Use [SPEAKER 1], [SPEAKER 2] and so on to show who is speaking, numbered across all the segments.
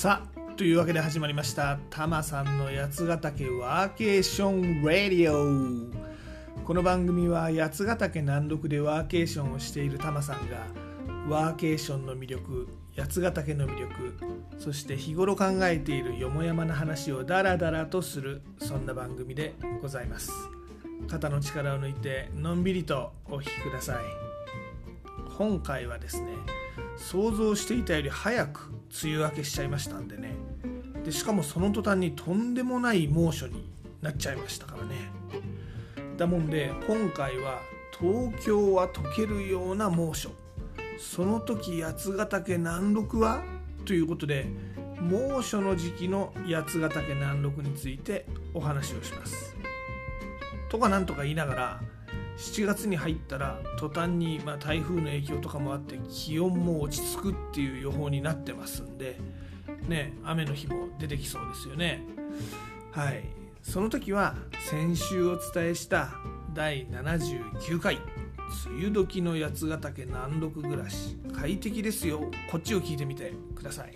[SPEAKER 1] さあというわけで始まりました。タマさんの八ヶ岳ワーケーションラディオ。この番組は八ヶ岳南麓でワーケーションをしているタマさんがワーケーションの魅力八ヶ岳の魅力そして日頃考えているよもやまな話をダラダラとするそんな番組でございます。肩の力を抜いてのんびりとお聴きください。今回はですね想像していたより早く梅雨明けしちゃいましたんでね。でしかもその途端にとんでもない猛暑になっちゃいましたからね。だもんで今回は東京は溶けるような猛暑。その時八ヶ岳南麓は？ということで猛暑の時期の八ヶ岳南麓についてお話をします。とかなんとか言いながら7月に入ったら途端に、まあ、台風の影響とかもあって気温も落ち着くっていう予報になってますんで、ね、雨の日も出てきそうですよね。はい。その時は先週お伝えした第79回梅雨時の八ヶ岳南麓暮らし快適ですよ。こっちを聞いてみてください。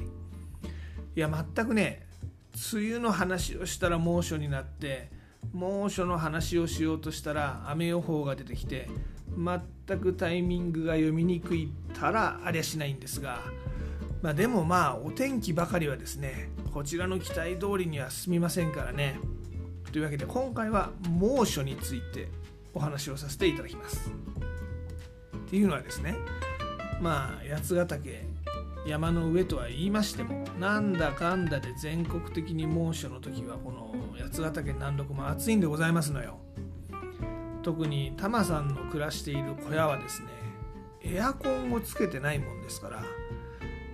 [SPEAKER 1] いや全くね梅雨の話をしたら猛暑になって猛暑の話をしようとしたら雨予報が出てきて全くタイミングが読みにくいたらありゃしないんですが、まあ、でもまあお天気ばかりはですねこちらの期待通りには進みませんからね。というわけで今回は猛暑についてお話をさせていただきます。っていうのはですねまあ八ヶ岳山の上とは言いましてもなんだかんだで全国的に猛暑の時はこの八ヶ岳南麓も暑いんでございますのよ。特にタマさんの暮らしている小屋はですねエアコンをつけてないもんですから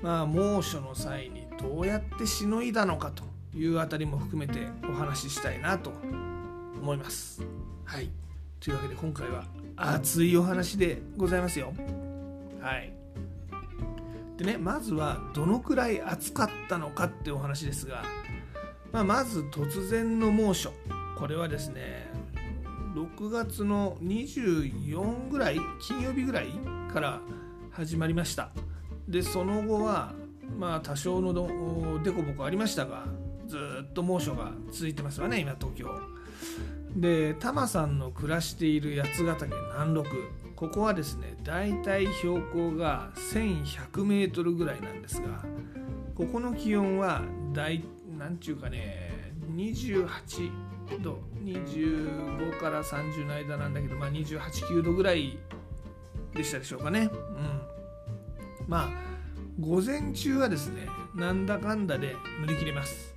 [SPEAKER 1] まあ猛暑の際にどうやってしのいだのかというあたりも含めてお話ししたいなと思います。はい。というわけで今回は熱いお話でございますよ。はい。でねまずはどのくらい暑かったのかってお話ですが、まあ、まず突然の猛暑。これはですね6月の24ぐらい金曜日ぐらいから始まりました。でその後はまあ多少のデコボコありましたがずっと猛暑が続いてますわね今東京。でタマさんの暮らしている八ヶ岳南麓。ここはですねだいたい標高が1100メートルぐらいなんですがここの気温は大なんちゅうかね28度。25から30の間なんだけど、まあ、289度ぐらいでしたでしょうかね。うん。まあ午前中はですねなんだかんだで乗り切れます。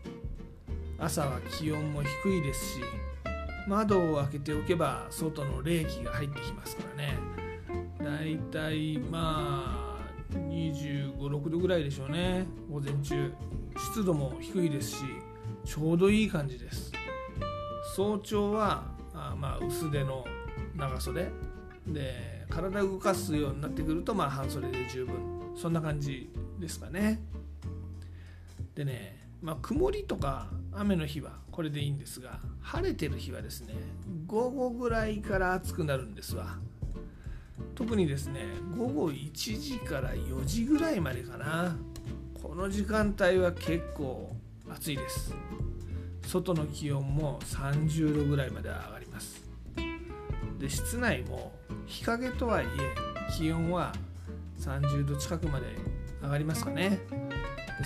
[SPEAKER 1] 朝は気温も低いですし窓を開けておけば外の冷気が入ってきますからね。だいたいまあ2 5 6度ぐらいでしょうね午前中。湿度も低いですしちょうどいい感じです。早朝はあまあ薄手の長袖。で体を動かすようになってくるとまあ半袖で十分。そんな感じですかね。でねまあ曇りとか雨の日はこれでいいんですが晴れてる日はですね午後ぐらいから暑くなるんですわ。特にですね午後1時から4時ぐらいまでかな。この時間帯は結構暑いです。外の気温も30度ぐらいまで上がります。で室内も日陰とはいえ気温は30度近くまで上がりますかね。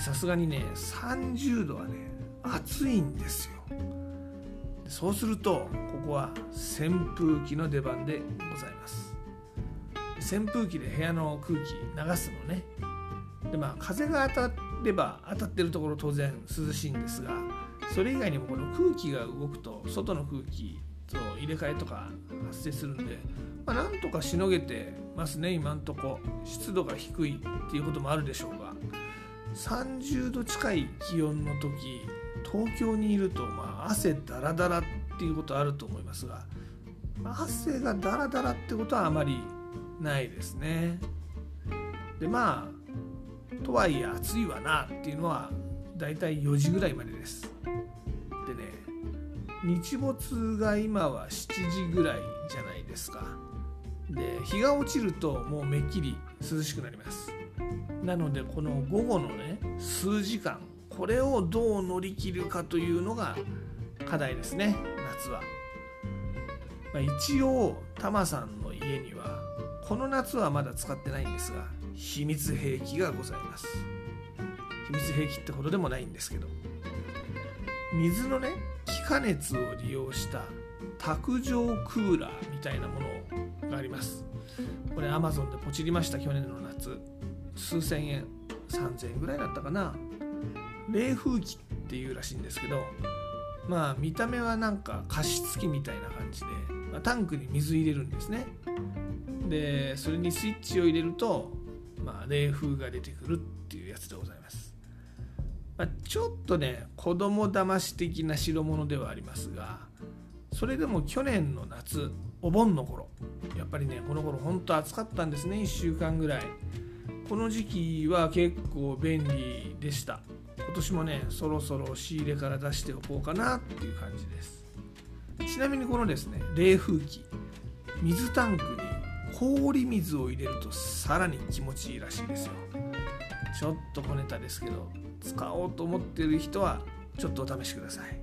[SPEAKER 1] さすがにね30度はね暑いんですよ。そうするとここは扇風機の出番でございます。扇風機で部屋の空気流すのね。でまあ風が当たれば当たってるところ当然涼しいんですがそれ以外にもこの空気が動くと外の空気と入れ替えとか発生するんで、まあ、なんとかしのげてますね今んとこ。湿度が低いっていうこともあるでしょうが30度近い気温の時東京にいると、まあ、汗だらだらっていうことあると思いますが汗がだらだらってことはあまりないですね。でまあとはいえ暑いわなっていうのはだいたい4時ぐらいまでです。でね日没が今は7時ぐらいじゃないですか。で日が落ちるともうめっきり涼しくなります。なのでこの午後のね数時間これをどう乗り切るかというのが課題ですね夏は、まあ、一応タマさんの家にはこの夏はまだ使ってないんですが秘密兵器がございます。秘密兵器ってほどでもないんですけど。水のね気化熱を利用した卓上クーラーみたいなものがあります。これ Amazon でポチりました。去年の夏。数千円。3000円ぐらいだったかな。冷風機っていうらしいんですけど。まあ見た目はなんか加湿器みたいな感じで、まあ、タンクに水入れるんですね。でそれにスイッチを入れると、まあ、冷風が出てくるっていうやつでございます、まあ、ちょっとね子供騙し的な代物ではありますがそれでも去年の夏お盆の頃やっぱりねこの頃本当暑かったんですね1週間ぐらい。この時期は結構便利でした。今年もねそろそろ仕入れから出しておこうかなっていう感じです。ちなみにこのですね冷風機水タンクに氷水を入れるとさらに気持ちいいらしいですよ。ちょっと小ネタですけど使おうと思ってる人はちょっとお試しください。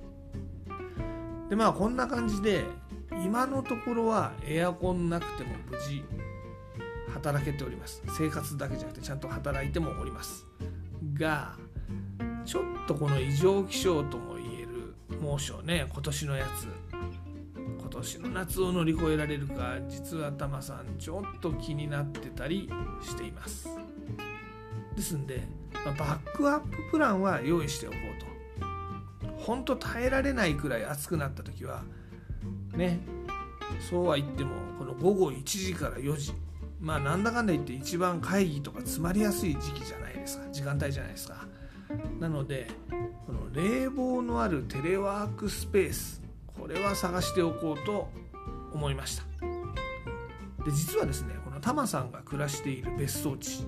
[SPEAKER 1] でまあこんな感じで今のところはエアコンなくても無事働けております。生活だけじゃなくてちゃんと働いてもおります。がちょっとこの異常気象とも言える猛暑ね今年のやつ。年の夏を乗り越えられるか実はタマさんちょっと気になってたりしています。ですんで、まあ、バックアッププランは用意しておこうと。本当耐えられないくらい暑くなった時はねそうは言ってもこの午後1時から4時。まあなんだかんだ言って一番会議とか詰まりやすい時期じゃないですか。時間帯じゃないですか。なのでこの冷房のあるテレワークスペースこれは探しておこうと思いました。で実はですねこのタマさんが暮らしている別荘地、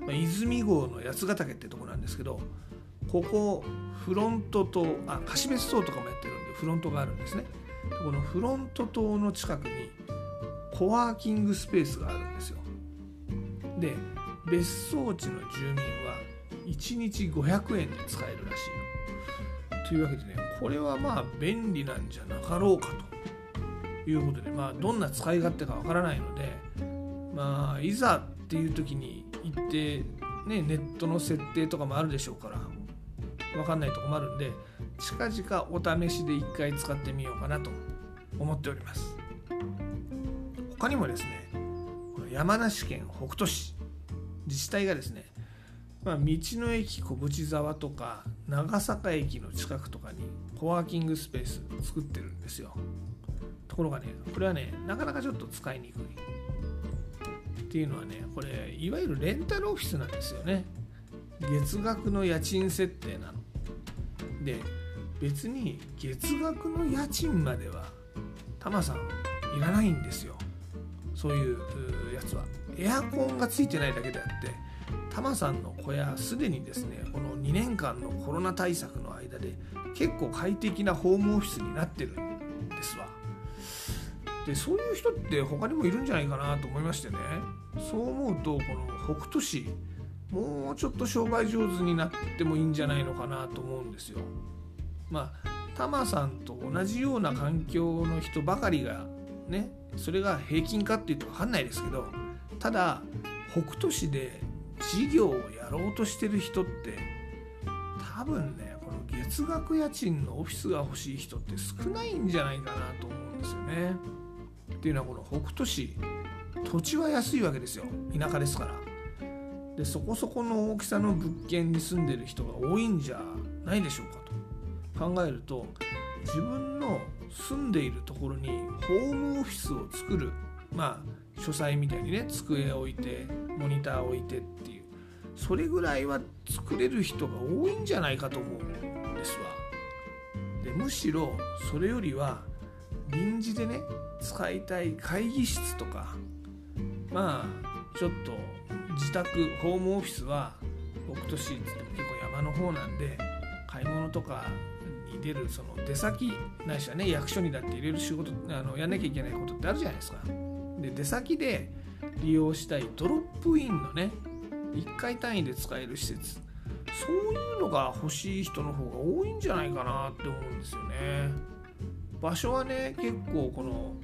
[SPEAKER 1] まあ、泉郷の八ヶ岳ってとこなんですけどここフロントとあ貸別荘とかもやってるんでフロントがあるんですね。このフロント棟の近くにコワーキングスペースがあるんですよ。で別荘地の住民は1日500円で使えるらしいの。というわけでねこれはまあ便利なんじゃなかろうかということでまあどんな使い勝手かわからないのでまあいざっていう時に行ってねネットの設定とかもあるでしょうから分かんないとこもあるんで近々お試しで1回使ってみようかなと思っております。他にもですね山梨県北杜市自治体がですね、まあ、道の駅小淵沢とか長坂駅の近くとかにコワーキングスペース作ってるんですよ。ところがねこれはねなかなかちょっと使いにくい。っていうのはねこれいわゆるレンタルオフィスなんですよね。月額の家賃設定なの。で別に月額の家賃まではタマさんいらないんですよ。そういうやつは。エアコンがついてないだけであってタマさんの小屋すでにですねこの2年間のコロナ対策の間で結構快適なホームオフィスになってるんですわ。でそういう人って他にもいるんじゃないかなと思いましてね。そう思うとこの北斗市もうちょっと商売上手になってもいいんじゃないのかなと思うんですよ。まあタマさんと同じような環境の人ばかりがねそれが平均かっていうと分かんないですけどただ北斗市で事業をやろうとしてる人って多分ねこの月額家賃のオフィスが欲しい人って少ないんじゃないかなと思うんですよね。っていうのはこの北斗市土地は安いわけですよ田舎ですから。でそこそこの大きさの物件に住んでる人が多いんじゃないでしょうかと考えると自分の住んでいるところにホームオフィスを作るまあ書斎みたいにね机置いてモニターを置いてってそれぐらいは作れる人が多いんじゃないかと思うんですわ。でむしろそれよりは臨時でね使いたい会議室とかまあちょっと自宅ホームオフィスは北斗市ってっても結構山の方なんで買い物とかに出るその出先ないしはね役所にだって入れる仕事あのやんなきゃいけないことってあるじゃないですか。で出先で利用したいドロップインのね1回単位で使える施設。そういうのが欲しい人の方が多いんじゃないかなって思うんですよね。場所はね結構この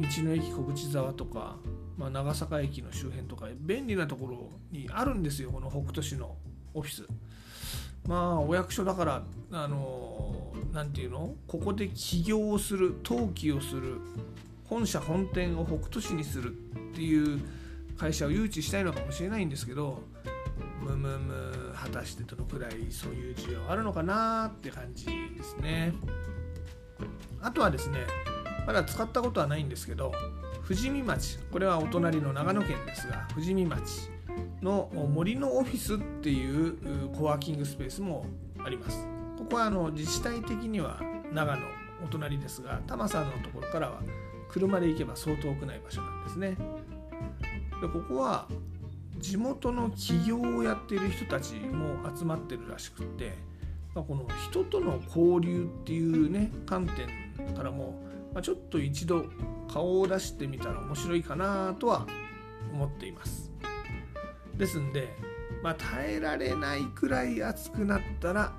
[SPEAKER 1] 道の駅小淵沢とか、まあ、長坂駅の周辺とか便利なところにあるんですよこの北斗市のオフィス。まあお役所だからあの何て言うの？ここで起業をする登記をする本社本店を北斗市にするっていう会社を誘致したいのかもしれないんですけどむむむ果たしてどのくらいそういう需要あるのかなって感じですね。あとはですねまだ使ったことはないんですけど富士見町これはお隣の長野県ですが富士見町の森のオフィスっていうコワーキングスペースもあります。ここはあの自治体的には長野お隣ですが多摩さんのところからは車で行けば相当遠くない場所なんですね。でここは地元の企業をやっている人たちも集まってるらしくって、まあ、この人との交流っていうね観点からも、まあ、ちょっと一度顔を出してみたら面白いかなとは思っています。ですんで、まあ、耐えられないくらい暑くなったら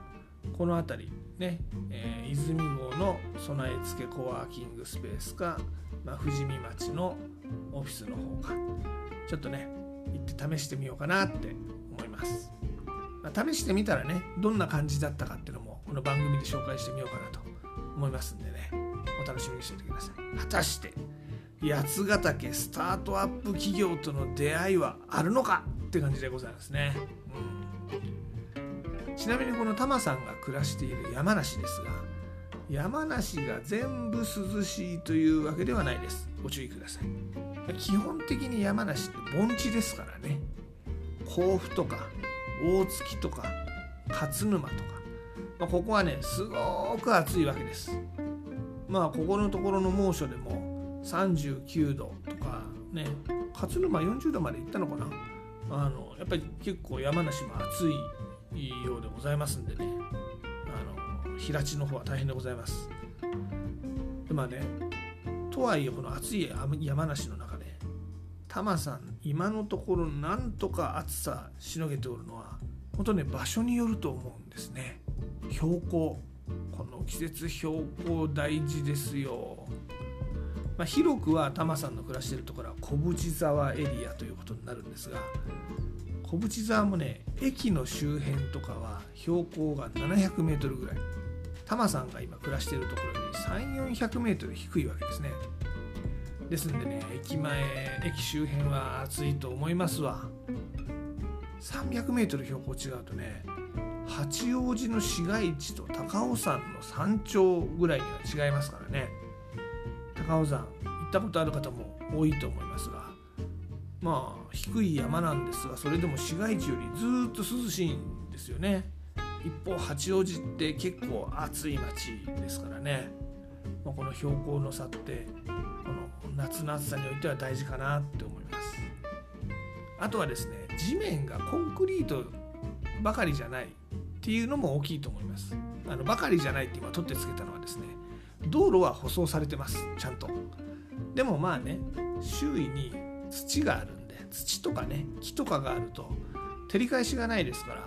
[SPEAKER 1] この辺りね、えー、泉郷の備え付けコワーキングスペースか、まあ、富士見町のオフィスの方かちょっとね行って試してみようかなって思います、まあ、試してみたらねどんな感じだったかっていうのもこの番組で紹介してみようかなと思いますんでね。お楽しみにしておいてください。果たして八ヶ岳スタートアップ企業との出会いはあるのかって感じでございますね、うん、ちなみにこのタマさんが暮らしている山梨ですが山梨が全部涼しいというわけではないです。ご注意ください。基本的に山梨って盆地ですからね。甲府とか大月とか勝沼とか、まあ、ここはねすごく暑いわけです。まあここのところの猛暑でも39度とかね勝沼40度まで行ったのかな。あのやっぱり結構山梨も暑いようでございますんでね。あの平地の方は大変でございます。でまあねとはいえこの暑い山梨の中でタマさん今のところなんとか暑さしのげておるのは本当ね場所によると思うんですね。標高この季節標高大事ですよ、まあ、広くはタマさんの暮らしてるところは小淵沢エリアということになるんですが小淵沢もね駅の周辺とかは標高が 700m ぐらい。タマさんが今暮らしているところより 3400m 低いわけですね。ですんでね駅前駅周辺は暑いと思いますわ。300m 標高違うとね八王子の市街地と高尾山の山頂ぐらいには違いますからね。高尾山行ったことある方も多いと思いますがまあ低い山なんですがそれでも市街地よりずっと涼しいんですよね。一方八王子って結構暑い町ですからね、まあ、この標高の差ってこの夏の暑さにおいては大事かなって思います。あとはですね地面がコンクリートばかりじゃないっていうのも大きいと思います。あのばかりじゃないって今取ってつけたのはですね道路は舗装されてますちゃんと。でもまあね周囲に土があるんで土とかね木とかがあると照り返しがないですから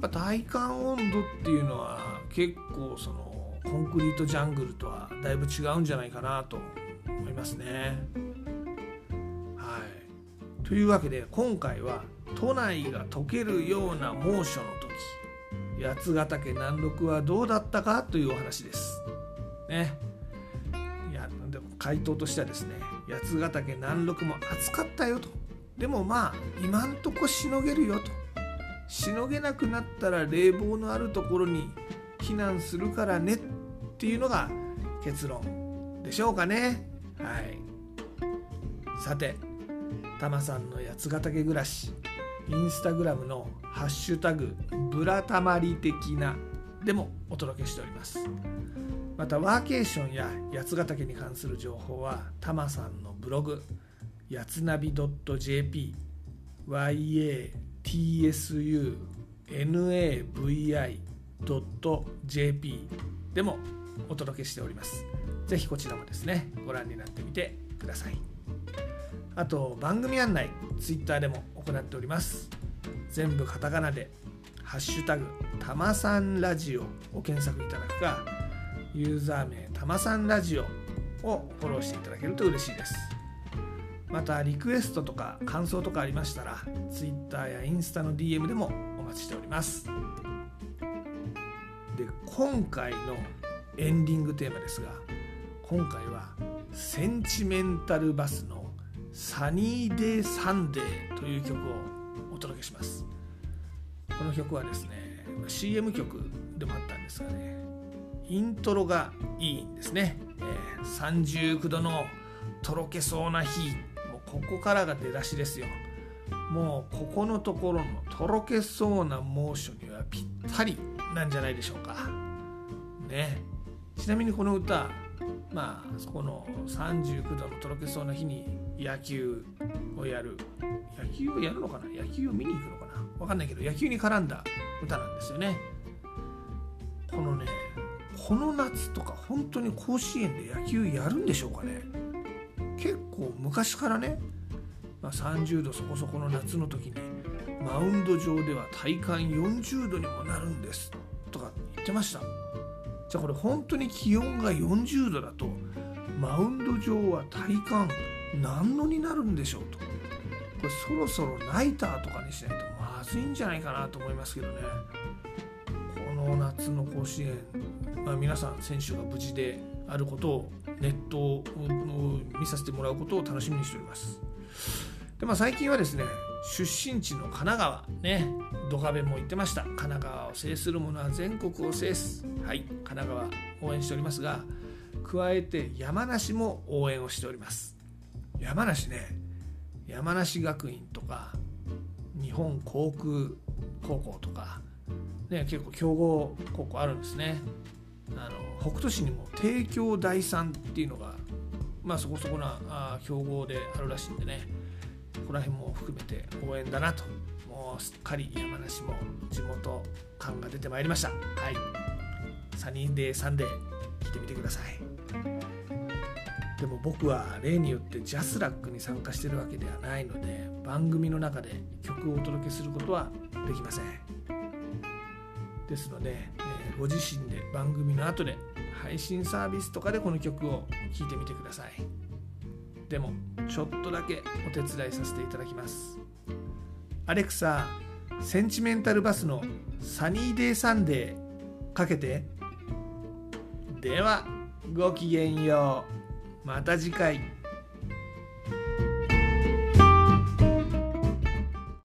[SPEAKER 1] ぱ体感温度っていうのは結構そのコンクリートジャングルとはだいぶ違うんじゃないかなと思いますね。はい、というわけで今回は都内が溶けるような猛暑の時八ヶ岳南麓はどうだったかというお話です。ね。いやでも回答としてはですね八ヶ岳南麓も暑かったよと。でもまあ今んとこしのげるよと。しのげなくなったら冷房のあるところに避難するからねっていうのが結論でしょうかね。はいさてタマさんの八ヶ岳暮らしインスタグラムの「ハッシュタグブラタマリ的な」でもお届けしておりますまたワーケーションや八ヶ岳に関する情報はタマさんのブログやつなび .jp tsunavi.jp でもお届けしております。ぜひこちらもですねご覧になってみてください。あと番組案内 Twitter でも行っております。全部カタカナで「ハッシュタグたまさんラジオを検索いただくかユーザー名たまさんラジオをフォローしていただけると嬉しいです。またリクエストとか感想とかありましたら Twitter やインスタの DM でもお待ちしております。で今回のエンディングテーマですが今回はセンチメンタルバスの Sunny Day Sunday という曲をお届けします。この曲はですね CM 曲でもあったんですがねイントロがいいんですね、えー、39度のとろけそうな日。ここからが出だしですよ。もうここのところのとろけそうな猛暑にはぴったりなんじゃないでしょうか。ね。ちなみにこの歌まあそこの39度のとろけそうな日に野球をやる。野球をやるのかな？野球を見に行くのかな？わかんないけど野球に絡んだ歌なんですよね。このねこの夏とか本当に甲子園で野球やるんでしょうかね？結構昔からね、まあ、30度そこそこの夏の時にマウンド上では体感40度にもなるんですとか言ってました。じゃあこれ本当に気温が40度だとマウンド上は体感何度になるんでしょうと。これそろそろナイターとかにしないとまずいんじゃないかなと思いますけどね。この夏の甲子園、まあ、皆さん選手が無事であることをネットを見させてもらうことを楽しみにしております。で、まあ、最近はですね出身地の神奈川ねドカベンも言ってました。神奈川を制する者は全国を制す。はい神奈川応援しておりますが加えて山梨も応援をしております。山梨ね山梨学院とか日本航空高校とか、ね、結構強豪高校あるんですね。あの北斗市にも帝京第三っていうのが、まあ、そこそこなあ強豪であるらしいんでねここら辺も含めて応援だなともうすっかり山梨も地元感が出てまいりました。はい。 Sunny Day Sunday 聞いてみてください。でも僕は例によって JASRAC に参加してるわけではないので番組の中で曲をお届けすることはできません。ですので、ご自身で番組の後で配信サービスとかでこの曲を聴いてみてください。でもちょっとだけお手伝いさせていただきます。アレクサセンチメンタルバスのサニーデイサンデーかけて。ではごきげんよう。また次回。